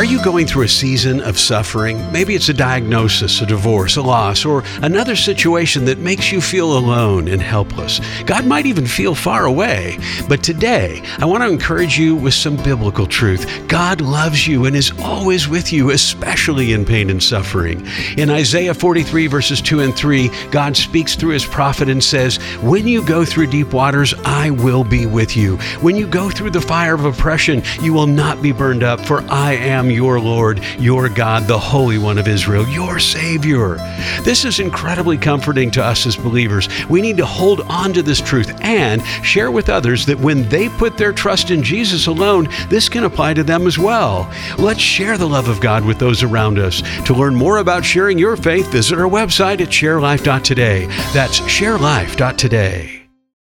Are you going through a season of suffering? Maybe it's a diagnosis, a divorce, a loss, or another situation that makes you feel alone and helpless. God might even feel far away. But today, I want to encourage you with some biblical truth. God loves you and is always with you, especially in pain and suffering. In Isaiah 43, verses 2 and 3, God speaks through his prophet and says, When you go through deep waters, I will be with you. When you go through the fire of oppression, you will not be burned up, for I am your Lord, your God, the Holy One of Israel, your Savior. This is incredibly comforting to us as believers. We need to hold on to this truth and share with others that when they put their trust in Jesus alone, this can apply to them as well. Let's share the love of God with those around us. To learn more about sharing your faith, visit our website at sharelife.today. That's sharelife.today.